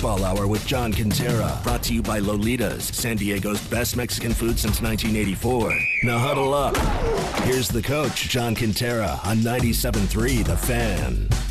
Football Hour with John Kentera. Brought to you by Lolitas, San Diego's best Mexican food since 1984. Now huddle up. Here's the coach, John Kentera, on 97.3 The Fan.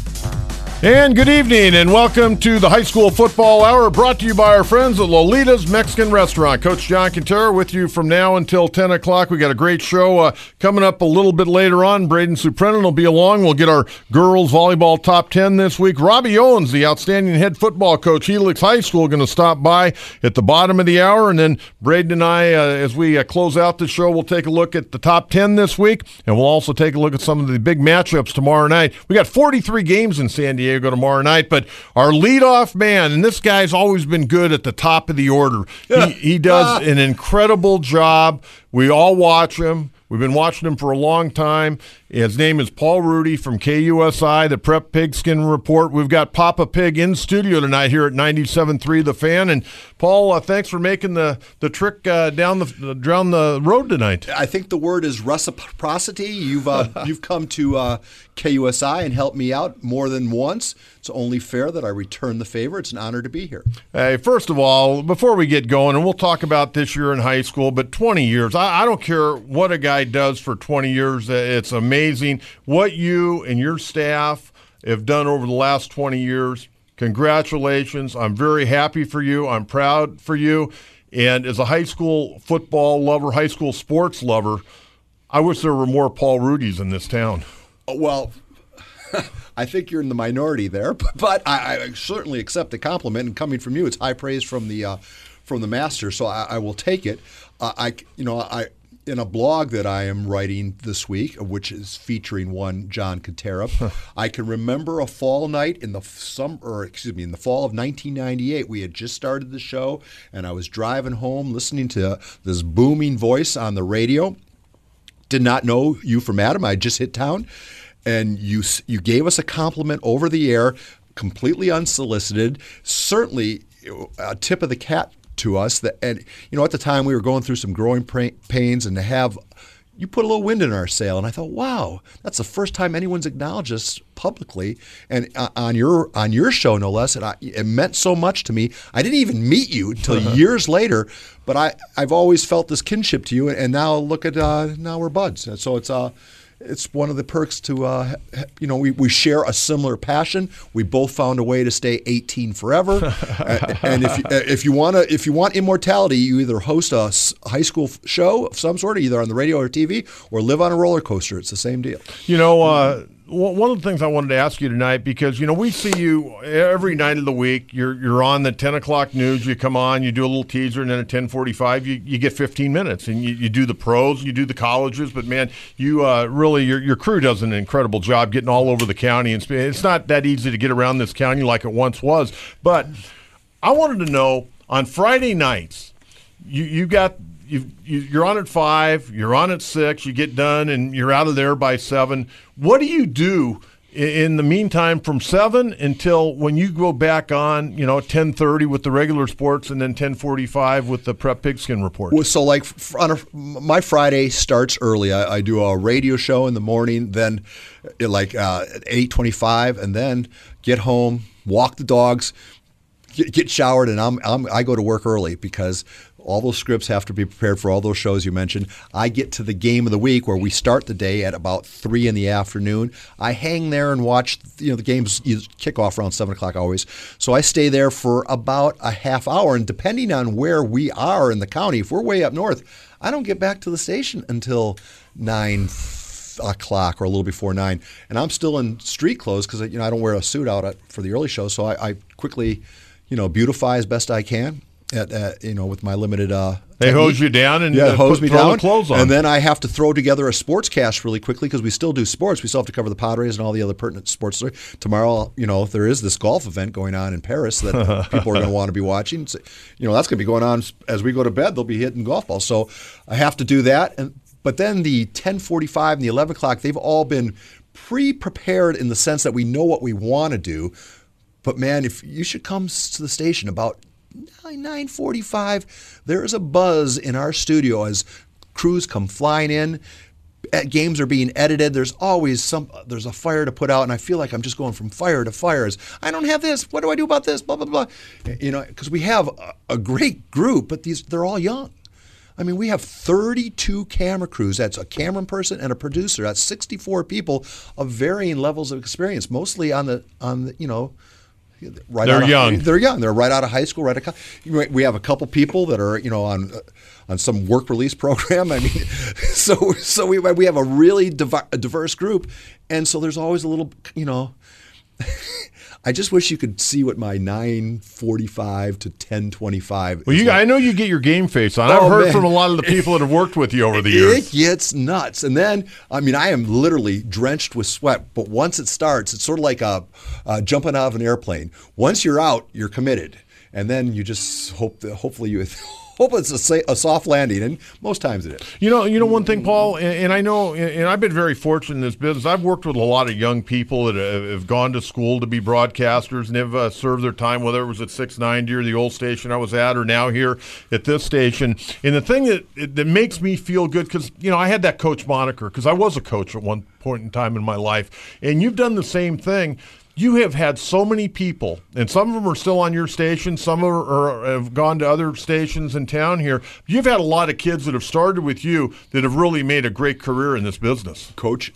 And good evening, and welcome to the High School Football Hour, brought to you by our friends at Lolita's Mexican Restaurant. Coach John Kentera with you from now until 10 o'clock. We got a great show uh, coming up a little bit later on. Braden Suprennan will be along. We'll get our girls volleyball top 10 this week. Robbie Owens, the outstanding head football coach, Helix High School, going to stop by at the bottom of the hour. And then Braden and I, uh, as we uh, close out the show, we'll take a look at the top 10 this week, and we'll also take a look at some of the big matchups tomorrow night. We got 43 games in San Diego. Diego tomorrow night. But our leadoff man, and this guy's always been good at the top of the order. He, he does ah. an incredible job. We all watch him. We've been watching him for a long time. His name is Paul Rudy from KUSI, the Prep Pigskin Report. We've got Papa Pig in studio tonight here at 97.3 The Fan. And Paul, uh, thanks for making the the trick uh, down the down the road tonight. I think the word is reciprocity. You've uh, you've come to uh, KUSI and helped me out more than once. It's only fair that I return the favor. It's an honor to be here. Hey, first of all, before we get going, and we'll talk about this year in high school, but 20 years. I, I don't care what a guy does for 20 years. It's amazing amazing what you and your staff have done over the last 20 years. Congratulations. I'm very happy for you. I'm proud for you. And as a high school football lover, high school sports lover, I wish there were more Paul Rudies in this town. Well, I think you're in the minority there, but I, I, certainly accept the compliment. And coming from you, it's high praise from the uh, from the master, so I, I will take it. Uh, I, you know, I in a blog that I am writing this week, which is featuring one John Kentera, I can remember a fall night in the summer, or excuse me, in the fall of 1998. We had just started the show, and I was driving home listening to this booming voice on the radio. Did not know you from Adam. I just hit town, and you you gave us a compliment over the air, completely unsolicited. Certainly, a tip of the cap to us that and you know at the time we were going through some growing pains and to have you put a little wind in our sail and I thought wow that's the first time anyone's acknowledged us publicly and uh, on your on your show no less and I, it meant so much to me. I didn't even meet you until years later but I I've always felt this kinship to you and now look at uh, now we're buds. So it's uh it's one of the perks to, uh, you know, we, we share a similar passion. We both found a way to stay 18 forever. and if, if you want to, if you want immortality, you either host a high school show of some sort, either on the radio or TV, or live on a roller coaster. It's the same deal. You know, uh, one of the things I wanted to ask you tonight because you know we see you every night of the week. You're you're on the ten o'clock news. You come on, you do a little teaser, and then at ten forty five, you, you get fifteen minutes, and you, you do the pros, you do the colleges. But man, you uh, really your your crew does an incredible job getting all over the county, and it's not that easy to get around this county like it once was. But I wanted to know on Friday nights, you you got you, you are on at five, you're on at six, you get done, and you're out of there by seven. What do you do in the meantime from seven until when you go back on? You know, ten thirty with the regular sports, and then ten forty five with the prep pigskin report. Well, so like on a, my Friday starts early. I, I, do a radio show in the morning, then like uh, eight twenty five, and then get home, walk the dogs. Get, get showered and I'm, I'm I go to work early because all those scripts have to be prepared for all those shows you mentioned. I get to the game of the week where we start the day at about three in the afternoon. I hang there and watch. You know, the games kick off around seven o'clock always. So I stay there for about a half hour, and depending on where we are in the county, if we're way up north, I don't get back to the station until nine o'clock or a little before nine, and I'm still in street clothes because you know I don't wear a suit out for the early show. So I, I quickly, you know, beautify as best I can at, at, you know with my limited. Uh, they technique. hose you down and yeah, uh, hose put, me down, the clothes on. and then I have to throw together a sports cast really quickly because we still do sports. We still have to cover the Padres and all the other pertinent sports. Tomorrow, you know, there is this golf event going on in Paris that people are going to want to be watching. So, you know, that's going to be going on as we go to bed. They'll be hitting golf balls, so I have to do that. And but then the 10:45 and the 11 o'clock, they've all been pre-prepared in the sense that we know what we want to do. But man, if you should come to the station about 9:45, there is a buzz in our studio as crews come flying in. games are being edited. There's always some. There's a fire to put out, and I feel like I'm just going from fire to fires. I don't have this. What do I do about this? Blah blah blah. You know, because we have a, a great group, but these they're all young. I mean, we have 32 camera crews. That's a camera person and a producer. That's 64 people of varying levels of experience, mostly on the on the you know. Right they're young. Of, they're young. They're right out of high school. Right. Out of, we have a couple people that are you know on on some work release program. I mean, so so we we have a really diverse group, and so there's always a little you know. I just wish you could see what my 945 to 1025. Well, you, like. I know you get your game face on. I've oh, heard man. from a lot of the people that have worked with you over the years. It gets nuts. And then, I mean, I am literally drenched with sweat, but once it starts, it's sort of like a, uh, jumping out of an airplane. Once you're out, you're committed. And then you just hope that hopefully you hope it's a, a, soft landing, and most times it is. You know, you know one thing, Paul, and, and, I know, and I've been very fortunate in this business. I've worked with a lot of young people that have, gone to school to be broadcasters and have uh, served their time, whether it was at 690 or the old station I was at, or now here at this station. And the thing that that makes me feel good, because you know, I had that coach moniker because I was a coach at one point in time in my life, and you've done the same thing you have had so many people, and some of them are still on your station, some are, are, have gone to other stations in town here. You've had a lot of kids that have started with you that have really made a great career in this business. Coach,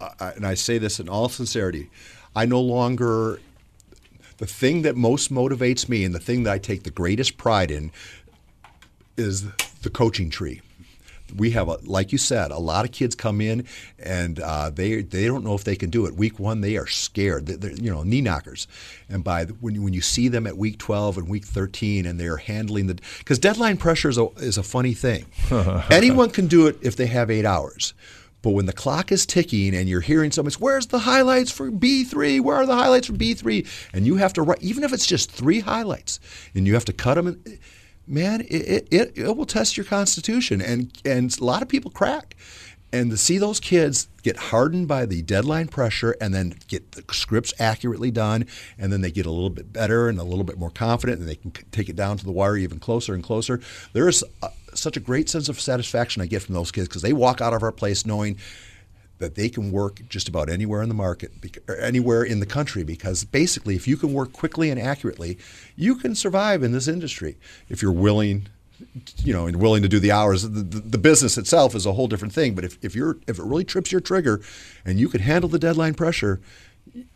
uh, and I say this in all sincerity, I no longer, the thing that most motivates me and the thing that I take the greatest pride in is the coaching tree we have, a, like you said, a lot of kids come in and uh, they they don't know if they can do it. Week one, they are scared. They're, you know, knee knockers. And by the, when when you see them at week 12 and week 13, and they're handling the because deadline pressure is a, is a funny thing. Anyone can do it if they have eight hours. But when the clock is ticking and you're hearing someone, where's the highlights for B3? Where are the highlights for B3? And you have to write, even if it's just three highlights, and you have to cut them. In, man, it, it, it will test your constitution. And, and a lot of people crack. And to see those kids get hardened by the deadline pressure and then get the scripts accurately done, and then they get a little bit better and a little bit more confident, and they can take it down to the wire even closer and closer. There is a, such a great sense of satisfaction I get from those kids because they walk out of our place knowing that they can work just about anywhere in the market, anywhere in the country, because basically, if you can work quickly and accurately, you can survive in this industry if you're willing. You know, and willing to do the hours. The, the, the business itself is a whole different thing. But if, if you're if it really trips your trigger, and you can handle the deadline pressure,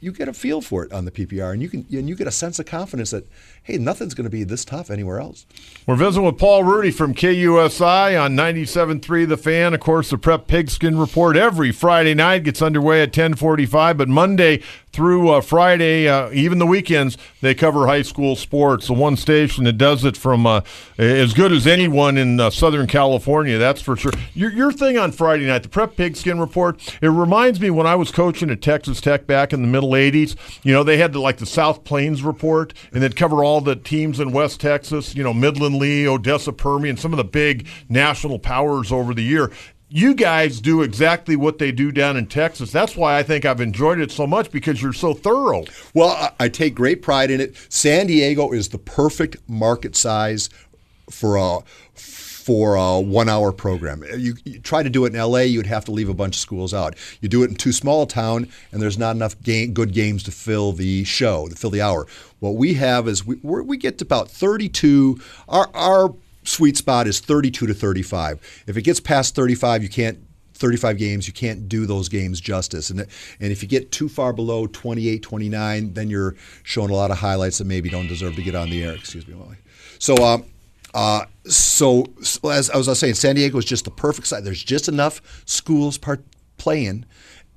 you get a feel for it on the PPR, and you can and you get a sense of confidence that hey, nothing's going to be this tough anywhere else. We're visiting with Paul Rudy from KUSI on 97.3 The Fan. Of course, the Prep Pigskin Report every Friday night gets underway at 10:45, but Monday through uh, Friday, uh, even the weekends, they cover high school sports. The one station that does it from uh, as good as anyone in uh, Southern California, that's for sure. Your, your thing on Friday night, the Prep Pigskin Report, it reminds me when I was coaching at Texas Tech back in the middle 80s. You know, they had the, like the South Plains Report, and they'd cover all the teams in West Texas, you know, Midland Lee, Odessa Permian, some of the big national powers over the year you guys do exactly what they do down in Texas. That's why I think I've enjoyed it so much because you're so thorough. Well, I take great pride in it. San Diego is the perfect market size for a for a one hour program. You, you, try to do it in LA, you'd have to leave a bunch of schools out. You do it in too small a town, and there's not enough game, good games to fill the show, to fill the hour. What we have is we, we get to about 32. Our, our sweet spot is 32 to 35. If it gets past 35, you can't 35 games, you can't do those games justice. And, and if you get too far below 28, 29, then you're showing a lot of highlights that maybe don't deserve to get on the air. Excuse me, Molly. So, um, uh, so, so, as, as I was saying, San Diego is just the perfect site. There's just enough schools part playing,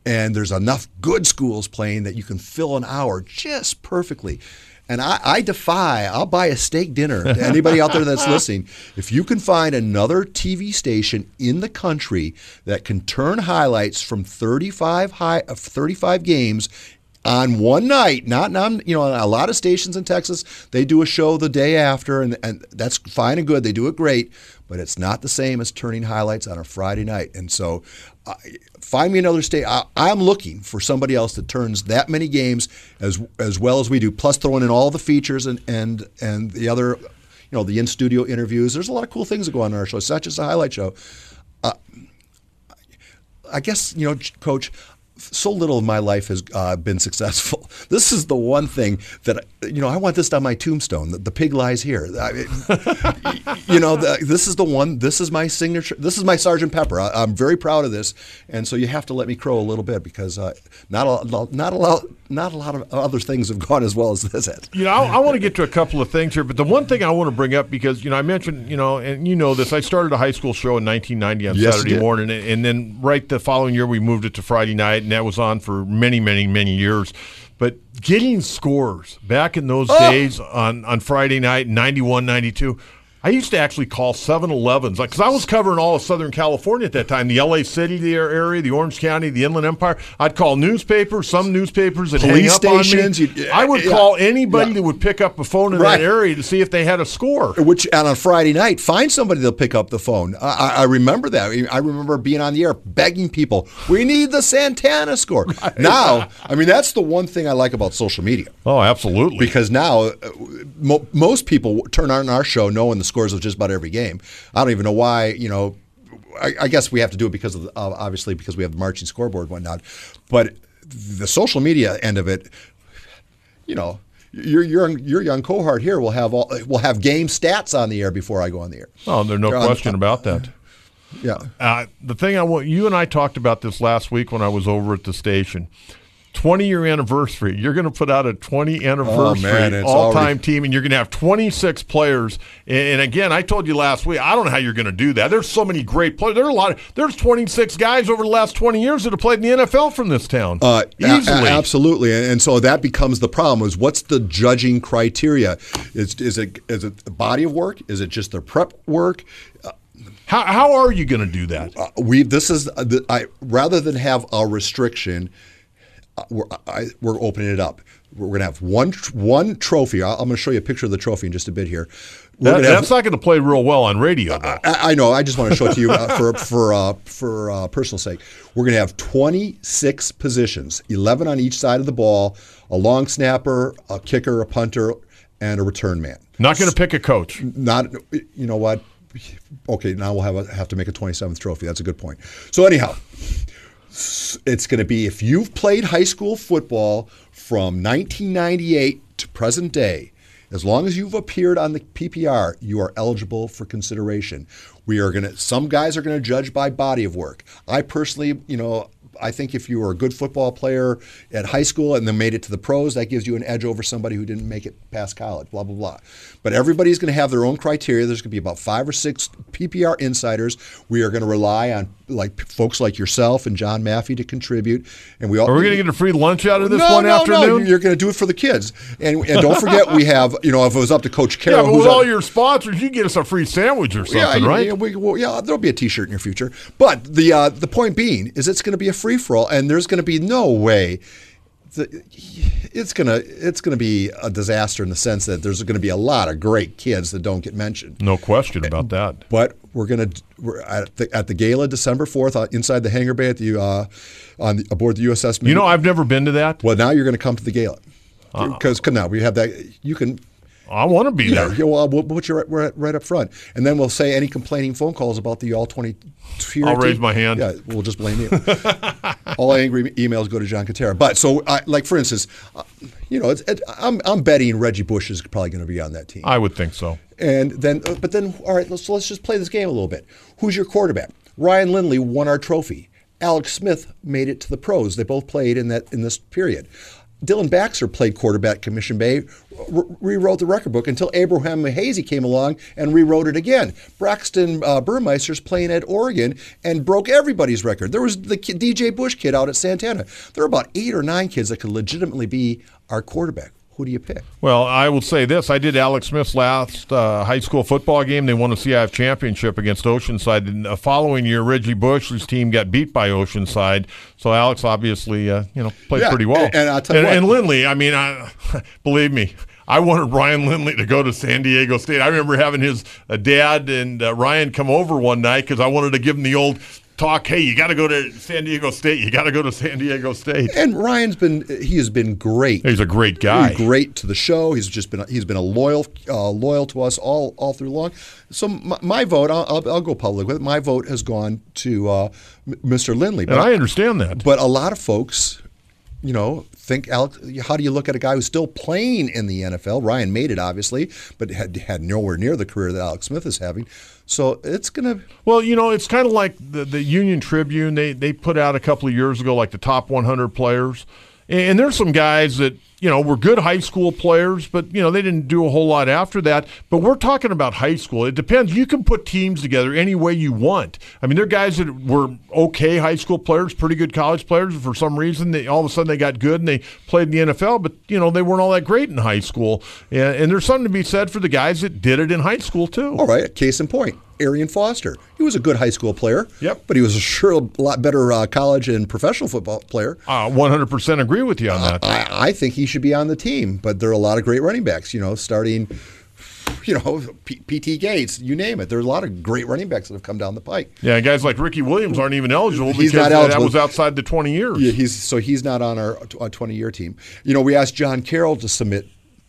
and there's enough good schools playing that you can fill an hour just perfectly. And I, I, defy, I'll buy a steak dinner to anybody out there that's listening. If you can find another TV station in the country that can turn highlights from 35 high, 35 games on one night, not on, you know, a lot of stations in Texas, they do a show the day after, and, and that's fine and good. They do it great, but it's not the same as turning highlights on a Friday night. And so uh, find me another state. I, am looking for somebody else that turns that many games as as well as we do, plus throwing in all the features and, and, and the other, you know, the in studio interviews. There's a lot of cool things that go on in our show. It's not just a highlight show. Uh, I guess you know, Coach. So little of my life has uh, been successful. This is the one thing that you know. I want this on my tombstone. The, the pig lies here. I mean, you know, the, this is the one. This is my signature. This is my Sergeant Pepper. I, am very proud of this, and so you have to let me crow a little bit because uh, not a not a lot not a lot of other things have gone as well as this has. You know, I, I want to get to a couple of things here, but the one thing I want to bring up because you know I mentioned you know, and you know this, I started a high school show in 1990 on Yes, Saturday morning, and, and then right the following year we moved it to Friday night, and that was on for many, many, many years. But getting scores back in those oh. days on, on Friday night, 91, 92, I used to actually call 7-Elevens because I was covering all of Southern California at that time, the L.A. City the area, the Orange County, the Inland Empire. I'd call newspapers, some newspapers that Police up on me. stations, you- I would yeah. call anybody Yeah. that would pick up a phone in Right. that area to see if they had a score. Which and on Friday night, find somebody that'll pick up the phone. I, I remember that. I remember being on the air begging people, "We need the Santana score." Now, I mean, that's the one thing I like about social media Oh, absolutely. because now uh, mo- most people turn on our show knowing the scores of just about every game. I don't even know why. You know, I, I guess we have to do it because of the, uh, obviously because we have the marching scoreboard and whatnot. But the social media end of it, you know. Your your your young cohort here will have all will have game stats on the air before I go on the air. oh, there's no They're on- question about that. Yeah. Uh, the thing I want you and I talked about this last week when I was over at the station. 20 year anniversary. You're going to put out a 20 anniversary Oh, all time already- team, and you're going to have 26 players. And, again, I told you last week, I don't know how you're going to do that. There's so many great players. There are a lot. Of, there's 26 guys over the last 20 years that have played in the NFL from this town. Uh, a- a- Easily. absolutely, and, so that becomes the problem: is what's the judging criteria? Is is it is it the body of work? Is it just their prep work? how, how are you going to do that? Uh, we this is uh, the, I rather than have a restriction, we're I, we're opening it up. We're going to have one one trophy. I'm going to show you a picture of the trophy in just a bit here. That- have- that's not going to play real well on radio. I, I know. I just want to show it to you uh, for for uh, for uh, personal sake. We're going to have 26 positions, 11 on each side of the ball: a long snapper, a kicker, a punter, and a return man. not going to pick a coach. Not, you know what? Okay, now we'll have a, have to make a 27th trophy. That's a good point. So anyhow, it's going to be if you've played high school football from 1998 to present day. As long as you've appeared on the PPR, you are eligible for consideration. We are going to. Some guys are going to judge by body of work. I personally, you know, I think if you were a good football player at high school and then made it to the pros, that gives you an edge over somebody who didn't make it past college, blah, blah, blah. But everybody's going to have their own criteria. There's going to be about five or six PPR insiders. We are going to rely on like folks like yourself and John Maffei to contribute. And we all Are we going to get a free lunch out of this no, one no, afternoon? No, you're going to do it for the kids. And, and don't forget, we have, you know, if it was up to Coach yeah, Carroll, who's with all your sponsors, you get us a free sandwich or something, yeah, right? Yeah, we, well, yeah, there'll be a T-shirt in your future. But the uh, the point being is, it's going to be a free for all, and there's going to be no way. It's gonna it's gonna be a disaster in the sense that there's going to be a lot of great kids that don't get mentioned. No question about that. But we're gonna we're at the, at the gala December fourth uh, inside the hangar bay at the uh, on the, aboard the USS. You know, I've never been to that. well, now you're going to come to the gala Uh-uh. because come now we have that you can I want to be yeah, there. yeah, well, we'll put you right, right, right up front, and then we'll say any complaining phone calls about the all twenty. I'll raise my hand. Yeah, we'll just blame you. all angry emails go to John Kentera. But so, I, like for instance, uh, you know, it's, it, I'm I'm betting Reggie Bush is probably going to be on that team. I would think so. And then, uh, but then, all right, let's let's just play this game a little bit. Who's your quarterback? Ryan Lindley won our trophy. Alex Smith made it to the pros. They both played in that in this period. Dylan Baxter played quarterback Commission Bay, re- rewrote the record book until Abraham Hazy came along and rewrote it again. Braxton uh, Burmeister's playing at Oregon and broke everybody's record. There was the DJ Bush kid out at Santana. There are about eight or nine kids that could legitimately be our quarterback. Who do you pick? Well, I will say this: I did Alex Smith's last uh, high school football game. They won a CIF championship against Oceanside. And the following year, Reggie Bush's team got beat by Oceanside. So Alex obviously, uh, you know, played Yeah, pretty well. and- and I'll tell you and, what. and Lindley, I mean, I, believe me. I wanted Ryan Lindley to go to San Diego State. I remember having his uh, dad and uh, Ryan come over one night because I wanted to give him the old talk. Hey, you got to go to San Diego State. You got to go to San Diego State. And Ryan's been he has been great. He's a great guy. He's great to the show. He's just been he's been a loyal uh, loyal to us all all through long. So my, my vote, I'll, I'll, I'll, go public with it. My vote has gone to uh, Mr. Lindley. But, and I understand that. But a lot of folks, you know, think Alex. How do you look at a guy who's still playing in the NFL? Ryan made it obviously, but had had nowhere near the career that Alex Smith is having. So it's gonna. Well, you know, it's kind of like the the Union Tribune. They they put out a couple of years ago like the top 100 players, and there's some guys that you know, were good high school players, but you know they didn't do a whole lot after that. But we're talking about high school. It depends. You can put teams together any way you want. I mean, there are guys that were okay high school players, pretty good college players. For some reason, they all of a sudden they got good and they played in the NFL. But you know they weren't all that great in high school. And, and there's something to be said for the guys that did it in high school too. All right, case in point. Arian Foster. He was a good high school player. Yep. But he was a sure a lot better uh, college and professional football player. Uh, 100% agree with you on that. Uh, I, I, think he should be on the team, but there are a lot of great running backs, you know, starting, you know, P.T. Gates, you name it. There are a lot of great running backs that have come down the pike. Yeah, guys like Ricky Williams aren't even eligible he's because not eligible. that was outside the 20 years. Yeah, he's so he's not on our 20 year team. You know, we asked John Carroll to submit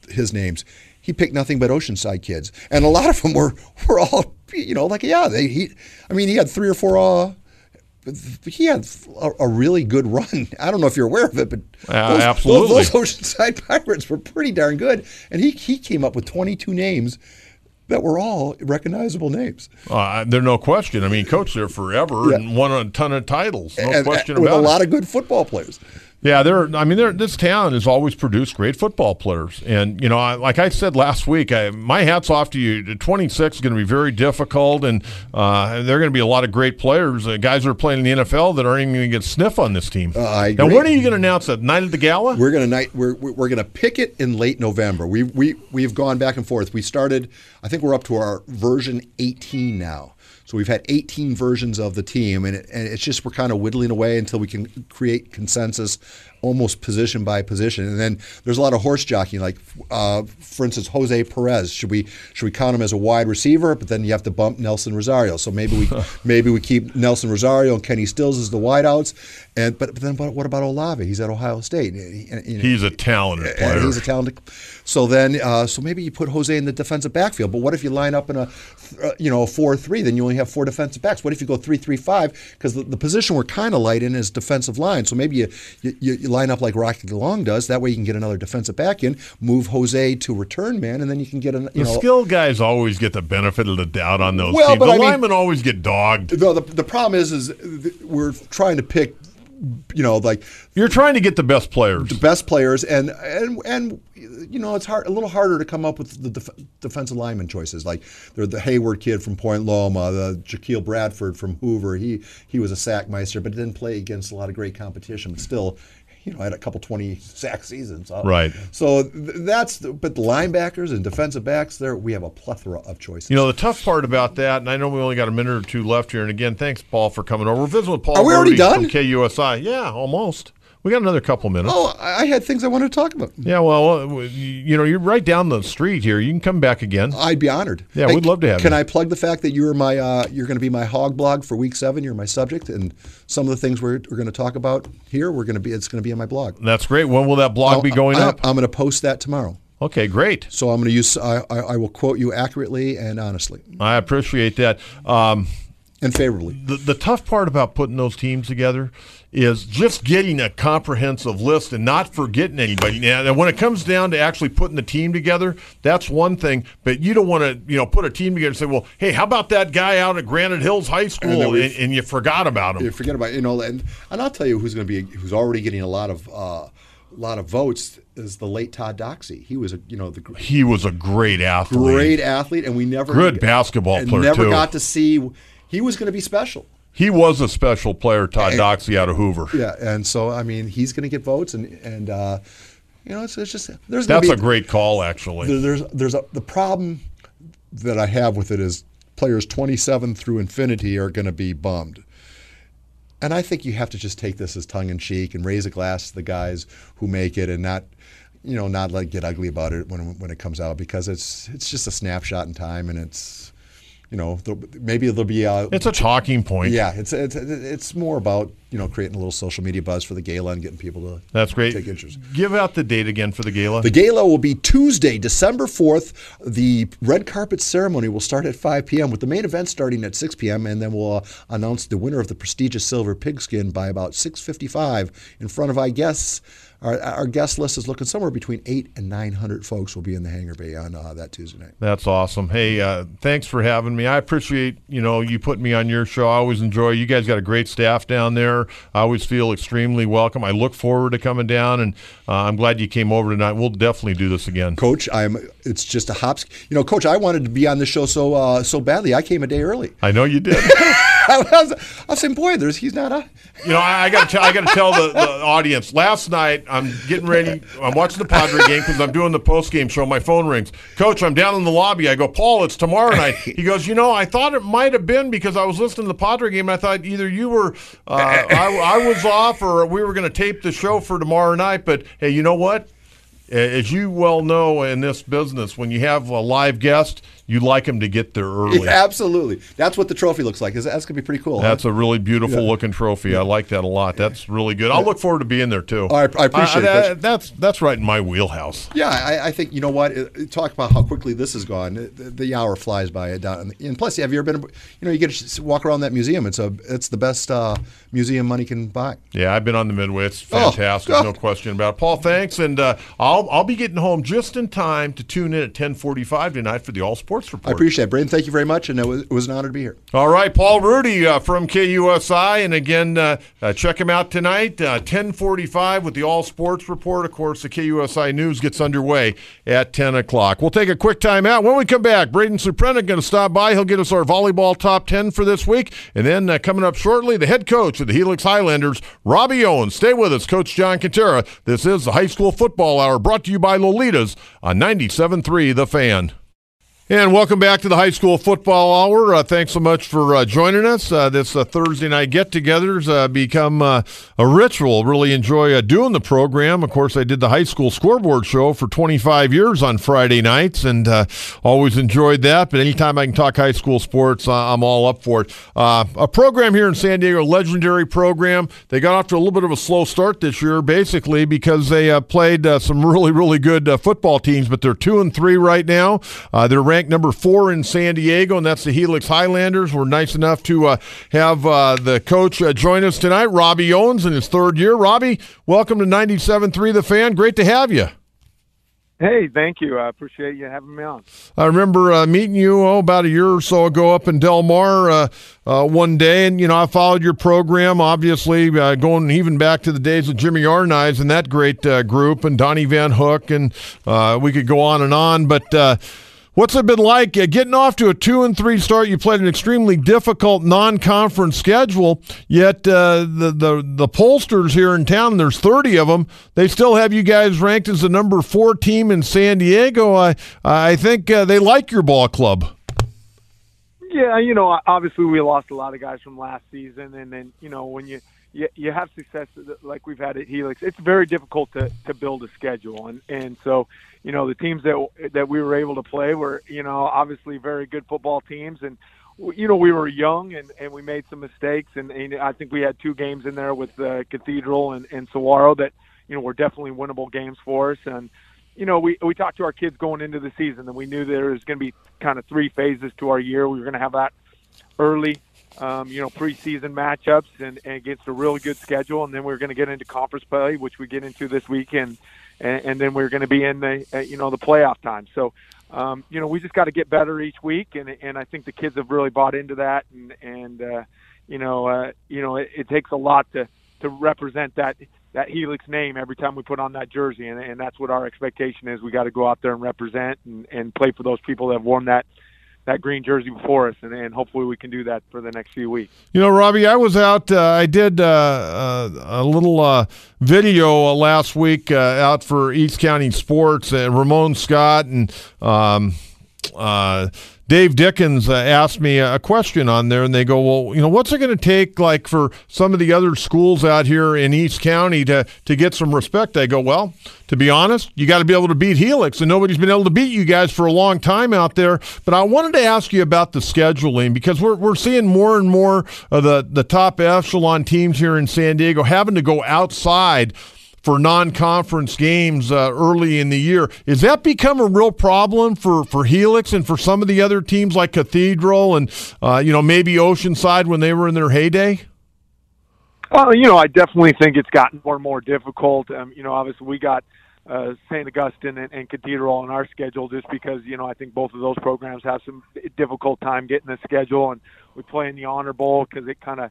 his names he picked nothing but Oceanside kids, and a lot of them were were all you know like yeah they he I mean he had three or four uh, he had a, a, really good run. I don't know if you're aware of it, but uh, those, absolutely those, those Oceanside Pirates were pretty darn good, and he he came up with 22 names that were all recognizable names. Uh, there's no question. I mean, coach there forever yeah. and won a ton of titles. No and, question and, about it. with a lot of good football players. Yeah, there. I mean, this town has always produced great football players, and you know, I, like I said last week, I, my hats off to you. 26 is going to be very difficult, and uh, there are going to be a lot of great players, uh, guys that are playing in the NFL that aren't even going to get sniff on this team. Uh, I agree. Now, when are you going to announce that night of the gala? We're going to night. We're we're going to pick it in late November. We we we've gone back and forth. We started. I think we're up to our version 18 now. So we've had 18 versions of the team, and, it, and it's just we're kind of whittling away until we can create consensus almost position by position. And then there's a lot of horse jockeying, like uh, for instance, Jose Perez. Should we should we count him as a wide receiver? But then you have to bump Nelson Rosario. So maybe we maybe we keep Nelson Rosario and Kenny Stills as the wideouts. And but, but then what about Olave? He's at Ohio State. He, you know, he's a talented player. He's a talented. So then, uh, so maybe you put Jose in the defensive backfield. But what if you line up in a, uh, you know, a four-three? Then you only have four defensive backs. What if you go three-three-five? Because the, the, position we're kind of light in is defensive line. So maybe you, you, you line up like Rocky DeLong does. That way you can get another defensive back in, move Jose to return man, and then you can get an. You the know, skill guys always get the benefit of the doubt on those well, teams. But the I linemen mean, always get dogged. No, the, the problem is, is we're trying to pick you know, like you're trying to get the best players, the best players, and and and you know, it's hard, a little harder to come up with the def- defensive lineman choices. Like the Hayward kid from Point Loma, the Jaquil Bradford from Hoover. He he was a sackmeister, but didn't play against a lot of great competition. But still, you know, I had a couple 20 sack seasons. Right. So that's, the, but the linebackers and defensive backs, there we have a plethora of choices. You know, the tough part about that, and I know we only got a minute or two left here, and again, thanks, Paul, for coming over. We're visiting with Paul. Are we already done? From KUSI. Yeah, almost. We got another couple minutes. Oh, I had things I wanted to talk about. Yeah, well, you know, you're right down the street here. You can come back again. I'd be honored. Yeah, hey, we'd love to have can you. Can I plug the fact that you're my uh, you're going to be my hog blog for week seven? You're my subject, and some of the things we're, we're going to talk about here, we're going to be it's going to be in my blog. That's great. When will that blog I'll, be going I, up? I'm going to post that tomorrow. Okay, great. So I'm going to use I, I, I will quote you accurately and honestly. I appreciate that. Um, and favorably. The, the tough part about putting those teams together is just getting a comprehensive list and not forgetting anybody. Now, when it comes down to actually putting the team together, that's one thing. But you don't want to, you know, put a team together and say, "Well, hey, how about that guy out at Granite Hills High School?" And, and, and you forgot about him. You forget about you know, and and I'll tell you who's going to be who's already getting a lot of. Uh, a lot of votes is the late Todd Doxey. He was a you know the he was a great athlete, great athlete, and we never good basketball player. Never too. got to see he was going to be special. He was a special player, Todd Doxey out of Hoover. Yeah, and so I mean, he's going to get votes, and and uh, you know, it's, it's just there's that's be, a great call, actually. There's there's a, the problem that I have with it is players 27 through infinity are going to be bummed. And I think you have to just take this as tongue in cheek and raise a glass to the guys who make it, and not, you know, not like get ugly about it when when it comes out because it's it's just a snapshot in time, and it's you know, maybe there'll be a. It's a talking point. Yeah, it's it's it's more about you know creating a little social media buzz for the gala and getting people to. That's great. Take interest. Give out the date again for the gala. The gala will be Tuesday, December fourth. The red carpet ceremony will start at 5 p.m. with the main event starting at 6 p.m. and then we'll uh, announce the winner of the prestigious silver pigskin by about 6:55 in front of I guess our, our guest list is looking somewhere between eight and nine hundred folks will be in the hangar bay on uh, that Tuesday night. That's awesome. Hey, uh, thanks for having me. I appreciate you know you putting me on your show. I always enjoy. You guys got a great staff down there. I always feel extremely welcome. I look forward to coming down, and uh, I'm glad you came over tonight. We'll definitely do this again, Coach. I'm. It's just a hops. You know, Coach. I wanted to be on the show so uh, so badly. I came a day early. I know you did. I was, I saying, boy, there's he's not a. You know, I, I got to I got to tell the, the audience. Last night, I'm getting ready. I'm watching the Padre game because I'm doing the post game show. My phone rings. Coach, I'm down in the lobby. I go, Paul, it's tomorrow night. He goes, you know, I thought it might have been because I was listening to the Padre game. I thought either you were, uh, I, I was off, or we were going to tape the show for tomorrow night. But hey, you know what? As you well know in this business, when you have a live guest, you like them to get there early. Yeah, absolutely. That's what the trophy looks like. That's going to be pretty cool. That's huh? a really beautiful yeah. looking trophy. Yeah. I like that a lot. That's really good. I'll look forward to being there too. I, I, appreciate uh, that. That's that's right in my wheelhouse. Yeah, I, I think you know what. Talk about how quickly this has gone. The, the hour flies by. And plus, have you ever been? You know, you get to walk around that museum. It's a it's the best uh, museum money can buy. Yeah, I've been on the Midway. It's oh, fantastic. Oh, no question about it. Paul, thanks, and uh, I'll I'll be getting home just in time to tune in at 10:45 tonight for the All Sports Report. I appreciate it. Braden, thank you very much, and it was, it was an honor to be here. All right, Paul Rudy uh, from KUSI, and again, uh, uh, check him out tonight, 10:45 uh, with the All Sports Report. Of course, the KUSI News gets underway at 10 o'clock. We'll take a quick time out. When we come back, Braden Suprena going to stop by. He'll get us our volleyball top 10 for this week, and then uh, coming up shortly, the head coach of the Helix Highlanders, Robbie Owens. Stay with us, Coach John Kentera. This is the High School Football Hour, brought to you by Lolitas on 97.3 The Fan. And welcome back to the High School Football Hour. Uh, thanks so much for uh, joining us. Uh, this uh, Thursday night get-togethers uh, become uh, a ritual. Really enjoy doing the program. Of course, I did the high school scoreboard show for 25 years on Friday nights, and always enjoyed that. But anytime I can talk high school sports, I'm all up for it. a program here in San Diego, legendary program. They got off to a little bit of a slow start this year, basically because they played some really, really good football teams. But they're two and three right now. they're ranked number four in San Diego, and that's the Helix Highlanders. We're nice enough to uh, have uh, the coach uh, join us tonight, Robbie Owens, in his third year. Robbie, welcome to 97.3 The Fan. Great to have you. Hey, thank you. I appreciate you having me on. I remember uh, meeting you oh, about a year or so ago up in Del Mar uh, uh, one day, and you know I followed your program, obviously uh, going even back to the days of Jimmy Arnies and that great uh, group, and Donnie Van Hook, and uh, we could go on and on, but What's it been like uh, getting off to a two and three start? You played an extremely difficult non-conference schedule, yet uh, the the the pollsters here in town, there's 30 of them. They still have you guys ranked as the number four team in San Diego. I I think uh, they like your ball club. Yeah, you know, obviously we lost a lot of guys from last season, and then you know when you you, you have success like we've had at Helix, it's very difficult to to build a schedule, and and so you know the teams that that we were able to play were you know obviously very good football teams and you know we were young and and we made some mistakes and, and I think we had two games in there with uh, Cathedral and, and Saguaro that you know were definitely winnable games for us and you know we we talked to our kids going into the season and we knew there was going to be kind of three phases to our year. We were going to have that early um, you know preseason matchups and, and against a really good schedule. And then we we're going to get into conference play which we get into this weekend. And, and then we're going to be in the uh, you know the playoff time. So um, you know we just got to get better each week, and and I think the kids have really bought into that, and and uh, you know uh, you know it, it takes a lot to to represent that that Helix name every time we put on that jersey, and, and that's what our expectation is. We got to go out there and represent and, and play for those people that have worn that that green jersey before us, and, and hopefully we can do that for the next few weeks. You know, Robbie, I was out. Uh, I did uh, uh, a little uh, video uh, last week uh, out for East County Sports. Ramon Scott and. Um, Dave Dickens uh, asked me a question on there, and they go, "Well, you know, what's it going to take, like, for some of the other schools out here in East County to to get some respect?" I go, "Well, to be honest, you got to be able to beat Helix, and nobody's been able to beat you guys for a long time out there." But I wanted to ask you about the scheduling because we're we're seeing more and more of the the top echelon teams here in San Diego having to go outside for non-conference games uh, early in the year. Is that become a real problem for, for Helix and for some of the other teams like Cathedral and uh, you know maybe Oceanside when they were in their heyday? Well, you know, I definitely think it's gotten more and more difficult. Um, you know, obviously we got uh, St. Augustine and, and Cathedral on our schedule just because you know I think both of those programs have some difficult time getting the schedule, and we play in the Honor Bowl because it kind of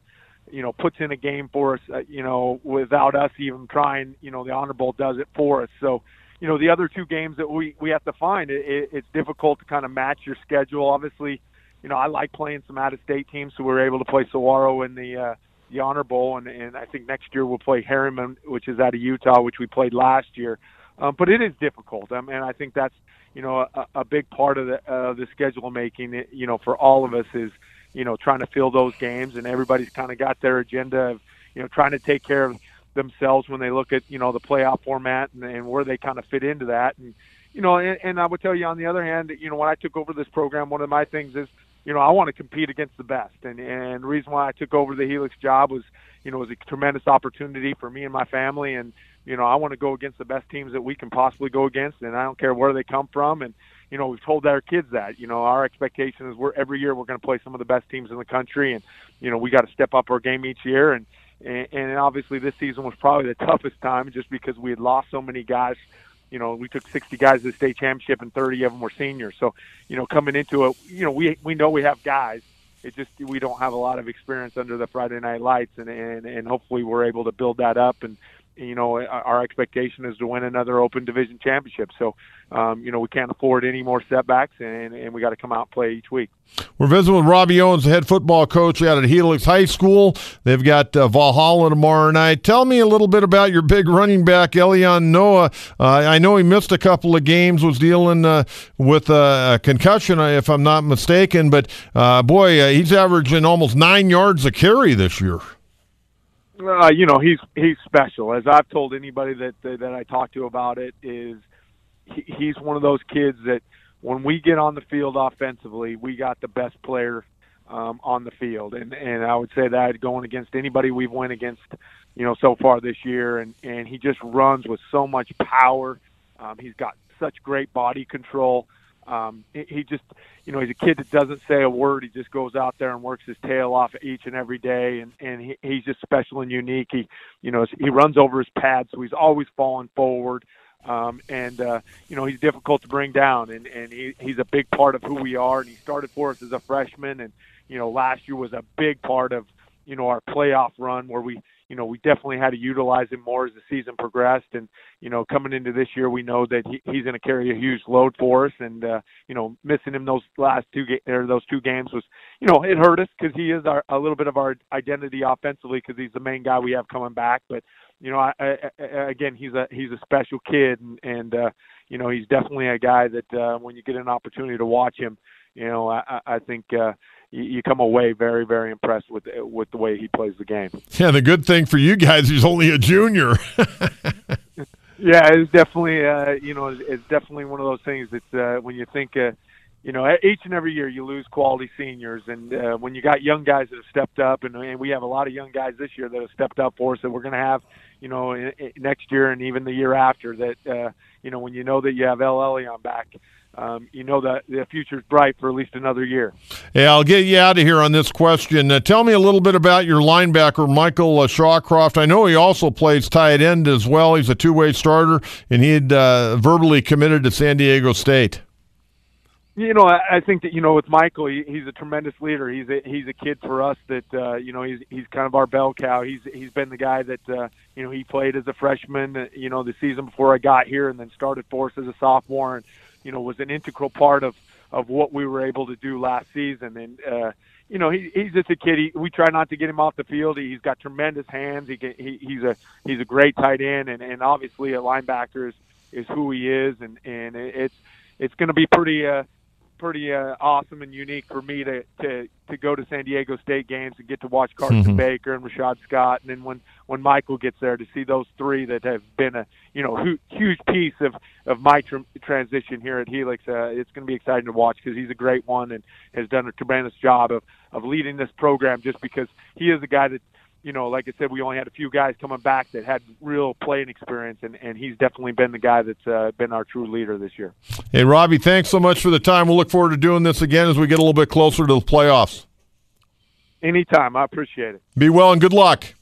you know, puts in a game for us, uh, you know, without us even trying. You know, the Honor Bowl does it for us. So, you know, the other two games that we we have to find, it, it, it's difficult to kind of match your schedule. Obviously, you know, I like playing some out-of-state teams, so we're able to play Saguaro in the uh, the Honor Bowl, and and I think next year we'll play Herriman, which is out of Utah, which we played last year. Um, but it is difficult, um, and I think that's you know a, a big part of the uh, the schedule making. You know, for all of us is you know, trying to fill those games, and everybody's kind of got their agenda of, you know, trying to take care of themselves when they look at, you know, the playoff format and, and where they kind of fit into that. And, you know, and, and I would tell you on the other hand, you know, when I took over this program, one of my things is, you know, I want to compete against the best. And, and the reason why I took over the Helix job was, you know, it was a tremendous opportunity for me and my family. And, you know, I want to go against the best teams that we can possibly go against. And I don't care where they come from. And, you know, we've told our kids that. You know, our expectation is we're every year we're going to play some of the best teams in the country, and you know, we got to step up our game each year. And, and and obviously this season was probably the toughest time just because we had lost so many guys. You know, we took 60 guys to the state championship, and 30 of them were seniors. So, you know, coming into it, you know, we we know we have guys. It just we don't have a lot of experience under the Friday night lights, and and and hopefully we're able to build that up and you know, our expectation is to win another Open Division championship. So, um, you know, we can't afford any more setbacks, and, and we got to come out and play each week. We're visiting with Robbie Owens, the head football coach out at Helix High School. They've got uh, Valhalla tomorrow night. Tell me a little bit about your big running back, Elelyon Noa. Uh, I know he missed a couple of games, was dealing uh, with a concussion, uh, if I'm not mistaken, but uh, boy, uh, he's averaging almost nine yards a carry this year. Uh, you know, he's he's special. As I've told anybody that that, that I talk to about it, is he, he's one of those kids that when we get on the field offensively, we got the best player um, on the field, and and I would say that going against anybody we've went against, you know, so far this year, and and he just runs with so much power. Um, he's got such great body control. Um, he just, you know, he's a kid that doesn't say a word. He just goes out there and works his tail off each and every day, and and he, he's just special and unique. He, you know, he runs over his pads, so he's always falling forward. Um, and uh, you know he's difficult to bring down, and and he, he's a big part of who we are. And he started for us as a freshman, and you know last year was a big part of you know our playoff run where we you know, we definitely had to utilize him more as the season progressed. And, you know, coming into this year, we know that he, he's going to carry a huge load for us. And, uh, you know, missing him those last two ga- or those two games was, you know, it hurt us because he is our, a little bit of our identity offensively because he's the main guy we have coming back. But, you know, I, I, I, again, he's a he's a special kid, and, and uh, you know, he's definitely a guy that uh, when you get an opportunity to watch him, you know, I, I think uh, you come away very, very impressed with with the way he plays the game. Yeah, the good thing for you guys, he's only a junior. yeah, it's definitely uh, you know it's definitely one of those things that uh, when you think. Uh, you know, each and every year you lose quality seniors, and uh, when you got young guys that have stepped up, and, and we have a lot of young guys this year that have stepped up for us that we're going to have, you know, in, in next year and even the year after. That uh, you know, when you know that you have Elelyon back, um, you know that the future's bright for at least another year. Yeah, I'll get you out of here on this question. Uh, tell me a little bit about your linebacker, Michael uh, Shawcroft. I know he also plays tight end as well. He's a two-way starter, and he had uh, verbally committed to San Diego State. You know, I, I think that you know with Michael, he, he's a tremendous leader. He's a he's a kid for us that uh, you know he's he's kind of our bell cow. He's he's been the guy that uh, you know he played as a freshman, uh, you know, the season before I got here, and then started for us as a sophomore. And you know, was an integral part of of what we were able to do last season. And uh, you know, he, he's just a kid. He, we try not to get him off the field. He, he's got tremendous hands. He, can, he he's a he's a great tight end, and and obviously a linebacker is is who he is, and and it's it's going to be pretty. Uh, pretty uh, awesome and unique for me to, to to go to San Diego State games and get to watch Carson mm-hmm. Baker and Rashad Scott, and then when when Michael gets there to see those three that have been a you know hu- huge piece of of my tr- transition here at Helix. Uh, it's going to be exciting to watch because he's a great one and has done a tremendous job of of leading this program. Just because he is a guy that you know, like I said, we only had a few guys coming back that had real playing experience, and, and he's definitely been the guy that's uh, been our true leader this year. Hey, Robbie, thanks so much for the time. We'll look forward to doing this again as we get a little bit closer to the playoffs. Anytime. I appreciate it. Be well and good luck.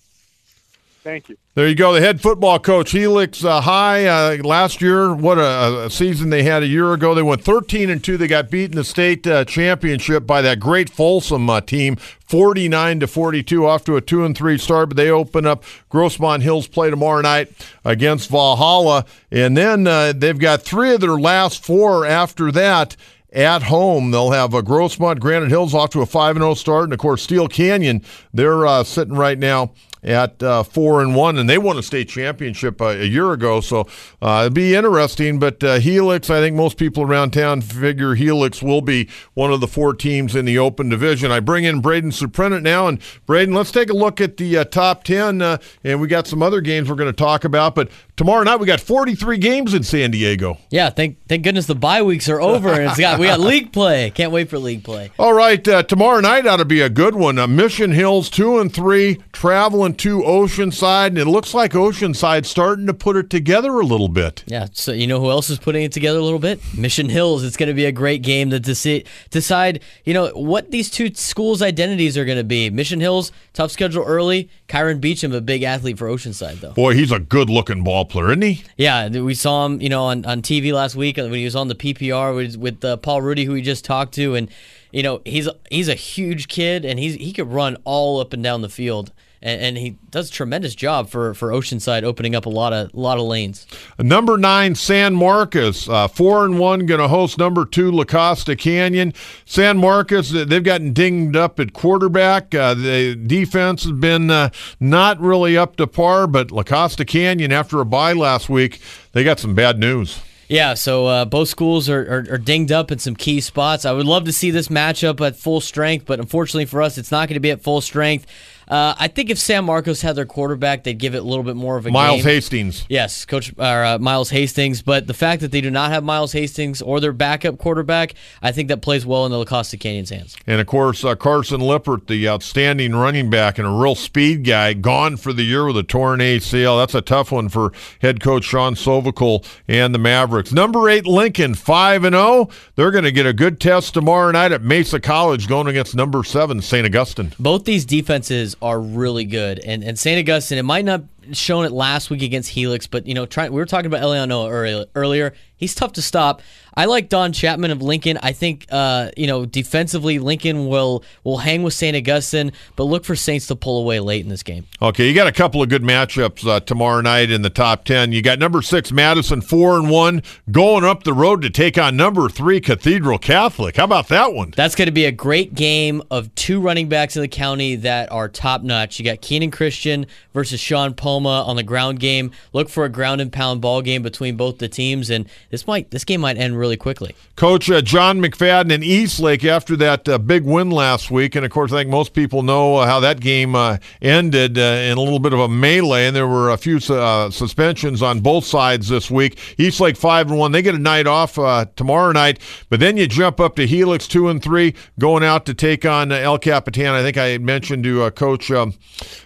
Thank you. There you go. The head football coach, Helix uh, High. Uh, last year, what a, a, season they had a year ago. They went 13 and two. They got beat in the state uh, championship by that great Folsom uh, team, 49 to 42, off to a two and three start. But they open up Grossmont Hills play tomorrow night against Valhalla, and then uh, they've got three of their last four after that at home. They'll have a Grossmont Granite Hills off to a 5 0 start. And of course, Steele Canyon, they're uh, sitting right now at uh, four and one, and they won a state championship uh, a year ago. So uh, it'd be interesting. But uh, Helix, I think most people around town figure Helix will be one of the four teams in the Open Division. I bring in Braden Suprenant now, and Braden, let's take a look at the uh, top ten, uh, and we got some other games we're going to talk about. But tomorrow night we got 43 games in San Diego. Yeah, thank thank goodness the bye weeks are over, and it's got we got league play. Can't wait for league play. All right, uh, tomorrow night ought to be a good one. Uh, Mission Hills two and three traveling to Oceanside, and it looks like Oceanside starting to put it together a little bit. Yeah, so you know who else is putting it together a little bit? Mission Hills. It's going to be a great game to deci- decide, you know, what these two schools' identities are going to be. Mission Hills, tough schedule early. Kyron Beecham, a big athlete for Oceanside, though. Boy, he's a good-looking ball player, isn't he? Yeah, we saw him, you know, on, on TV last week when he was on the PPR with, with uh, Paul Rudy, who we just talked to, and you know he's he's a huge kid and he's he could run all up and down the field and, and, he does a tremendous job for, for Oceanside, opening up a lot of lot of lanes. Number nine, San Marcos, uh, four and one, going to host number two, La Costa Canyon. San Marcos, they've gotten dinged up at quarterback. Uh, the defense has been uh, not really up to par, but La Costa Canyon, after a bye last week, they got some bad news. Yeah, so uh, both schools are, are, are, dinged up in some key spots. I would love to see this matchup at full strength, but unfortunately for us, it's not going to be at full strength. Uh, I think if San Marcos had their quarterback, they'd give it a little bit more of a Miles game. Hastings. Yes, Coach or, uh, Miles Hastings. But the fact that they do not have Miles Hastings or their backup quarterback, I think that plays well in the La Costa Canyon's hands. And of course, uh, Carson Lippert, the outstanding running back and a real speed guy, gone for the year with a torn ACL. That's a tough one for head coach Sean Sovicol and the Mavericks. Number eight, Lincoln, five and zero. Oh. They're going to get a good test tomorrow night at Mesa College, going against number seven, St. Augustine. Both these defenses are really good. And and St. Augustine, it might not shown it last week against Helix, but you know, try, we were talking about Elelyon earlier. He's tough to stop. I like Don Chapman of Lincoln. I think uh, you know defensively Lincoln will will hang with St. Augustine, but look for Saints to pull away late in this game. Okay, you got a couple of good matchups uh, tomorrow night in the top ten. You got number six Madison four and one going up the road to take on number three Cathedral Catholic. How about that one? That's going to be a great game of two running backs in the county that are top notch. You got Keenan Christian versus Sean Palma on the ground game. Look for a ground and pound ball game between both the teams, and this might this game might end really quickly. Coach uh, John McFadden and Eastlake after that uh, big win last week, and of course I think most people know uh, how that game uh, ended uh, in a little bit of a melee, and there were a few uh, suspensions on both sides this week. Eastlake five and one, they get a night off tomorrow night, but then you jump up to Helix two and three, going out to take on El Capitan. I think I mentioned to Coach um,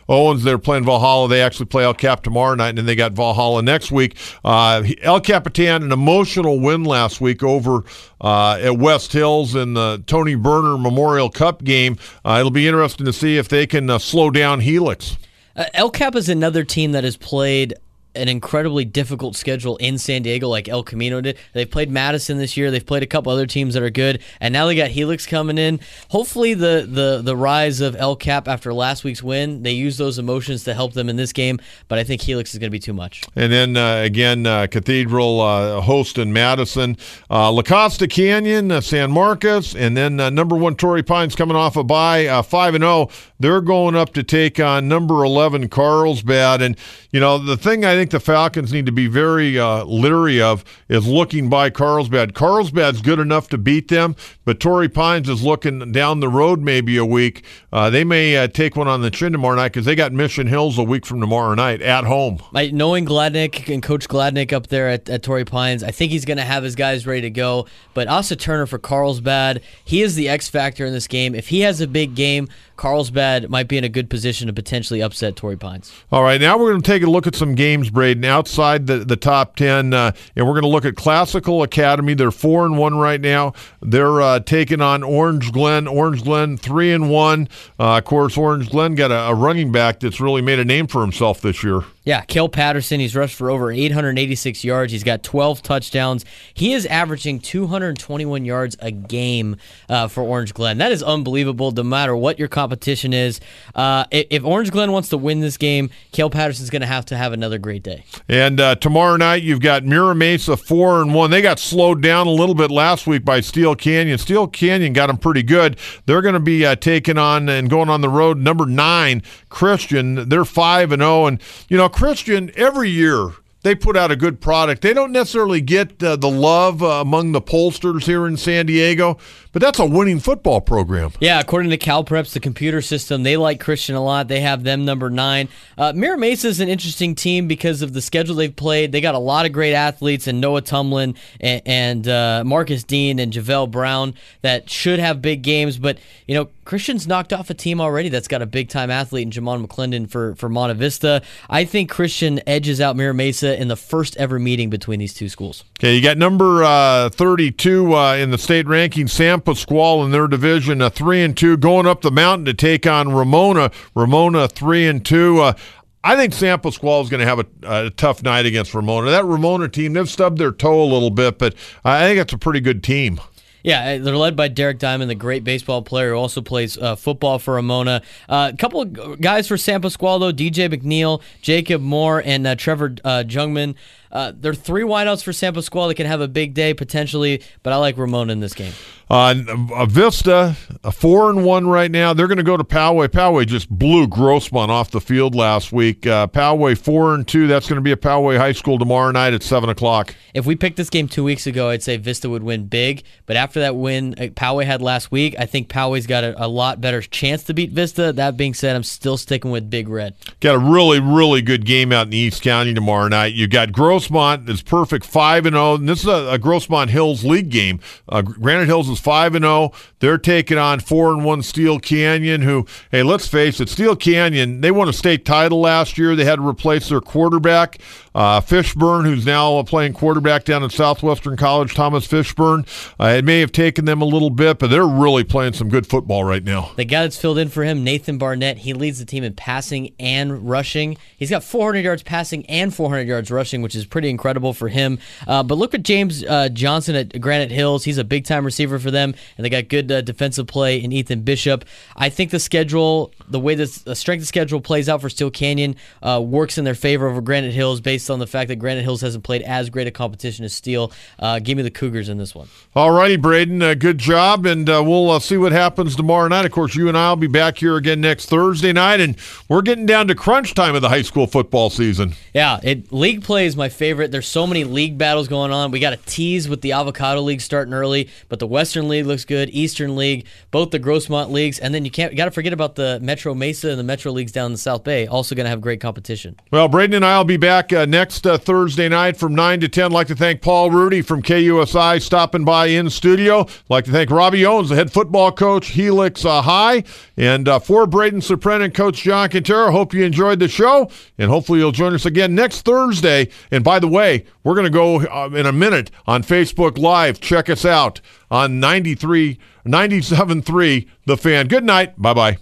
Owens they're playing Valhalla. They actually play El Cap tomorrow night, and then they got Valhalla next week. El Capitan an emotional win last week over uh, at West Hills in the Tony Berner Memorial Cup game. Uh, it'll be interesting to see if they can uh, slow down Helix. Uh, El Cap is another team that has played an incredibly difficult schedule in San Diego, like El Camino did. They've played Madison this year. They've played a couple other teams that are good, and now they got Helix coming in. Hopefully, the the the rise of El Cap after last week's win, they use those emotions to help them in this game. But I think Helix is going to be too much. And then uh, again, uh, Cathedral uh, host in Madison, uh, La Costa Canyon, uh, San Marcos, and then uh, number one Torrey Pines coming off a bye, five and zero. Oh. They're going up to take on number eleven Carlsbad, and you know the thing I think think the Falcons need to be very uh, leery of is looking by Carlsbad. Carlsbad's good enough to beat them, but Torrey Pines is looking down the road maybe a week. Uh, they may uh, take one on the chin tomorrow night because they got Mission Hills a week from tomorrow night at home. I, knowing Gladnick and Coach Gladnick up there at, at Torrey Pines, I think he's going to have his guys ready to go. But Asa Turner for Carlsbad, he is the X factor in this game. If he has a big game, Carlsbad might be in a good position to potentially upset Torrey Pines. All right, now we're going to take a look at some games, Braden, outside the, the top 10, uh, and we're going to look at Classical Academy. They're 4 and 1 right now. They're uh, taking on Orange Glen. Orange Glen 3 and 1. Uh, of course, Orange Glen got a, a running back that's really made a name for himself this year. Yeah, Kale Patterson, he's rushed for over 886 yards. He's got 12 touchdowns. He is averaging 221 yards a game uh, for Orange Glen. That is unbelievable, no matter what your competition is. Uh, if Orange Glen wants to win this game, Kale Patterson's going to have to have another great day. And uh, tomorrow night, you've got Mira Mesa 4 and 1. They got slowed down a little bit last week by Steele Canyon. Steele Canyon got them pretty good. They're going to be uh, taking on and going on the road. Number nine, Christian. They're 5 and 0. And, you know, Christian, every year they put out a good product. They don't necessarily get uh, the love uh, among the pollsters here in San Diego, but that's a winning football program. Yeah, according to CalPreps, the computer system, they like Christian a lot. They have them number nine. Uh, Mira Mesa is an interesting team because of the schedule they've played. They got a lot of great athletes and Noah Tumlin and, and uh, Marcus Dean and Javelle Brown that should have big games. But, you know, Christian's knocked off a team already that's got a big time athlete in Jamon McClendon for, for Monte Vista. I think Christian edges out Mira Mesa in the first ever meeting between these two schools. Okay, you got number uh, 32 uh, in the state ranking, San Pasqual in their division, uh, three and two, going up the mountain to take on Ramona. Ramona three and two. Uh, I think San Pasqual is going to have a, a, tough night against Ramona. That Ramona team, they've stubbed their toe a little bit, but I think it's a pretty good team. Yeah, they're led by Derek Diamond, the great baseball player who also plays uh, football for Ramona. Uh, a couple of guys for San Pasqual, though DJ McNeil, Jacob Moore, and uh, Trevor uh, Jungman. Uh, there are three wideouts for San Pasqual that can have a big day potentially, but I like Ramona in this game. Uh, Vista, a four and one right now. They're going to go to Poway. Poway just blew Grossmont off the field last week. Uh, Poway four and two. That's going to be a Poway High School tomorrow night at seven o'clock. If we picked this game two weeks ago, I'd say Vista would win big. But after that win uh, Poway had last week, I think Poway's got a, a lot better chance to beat Vista. That being said, I'm still sticking with Big Red. Got a really, really good game out in East County tomorrow night. You got Grossmont It's perfect five and zero, oh, and this is a, a Grossmont Hills League game. Uh, Granite Hills is five and zero. Oh. They're taking on four and one Steele Canyon, who, hey, let's face it, Steele Canyon, they won a state title last year. They had to replace their quarterback, uh, Fishburne, who's now playing quarterback down at Southwestern College, Thomas Fishburne. Uh, it may have taken them a little bit, but they're really playing some good football right now. The guy that's filled in for him, Nathan Barnett, he leads the team in passing and rushing. He's got 400 yards passing and 400 yards rushing, which is pretty incredible for him. Uh, but look at James uh, Johnson at Granite Hills. He's a big time receiver for them, and they got good uh, defensive play in Ethan Bishop. I think the schedule, the way the strength of schedule plays out for Steele Canyon, uh, works in their favor over Granite Hills based on the fact that Granite Hills hasn't played as great a competition as Steele. Uh, give me the Cougars in this one. All righty, Braden. Uh, good job, and uh, we'll uh, see what happens tomorrow night. Of course, you and I will be back here again next Thursday night, and we're getting down to crunch time of the high school football season. Yeah, it, league play is my favorite. There's so many league battles going on. We got a tease with the Avocado League starting early, but the Western League looks good. Eastern League, both the Grossmont leagues, and then you can't got to forget about the Metro Mesa and the Metro leagues down in the South Bay. Also going to have great competition. Well, Braden and I will be back uh, next uh, Thursday night from nine to ten. Like to thank Paul Rudy from KUSI stopping by in studio. Like to thank Robbie Owens, the head football coach, Helix uh, High, and uh, for Braden Suprenant Coach John Kentera. Hope you enjoyed the show, and hopefully you'll join us again next Thursday. And by the way, we're going to go uh, in a minute on Facebook Live. Check us out on 93, 97.3 The Fan. Good night. Bye bye.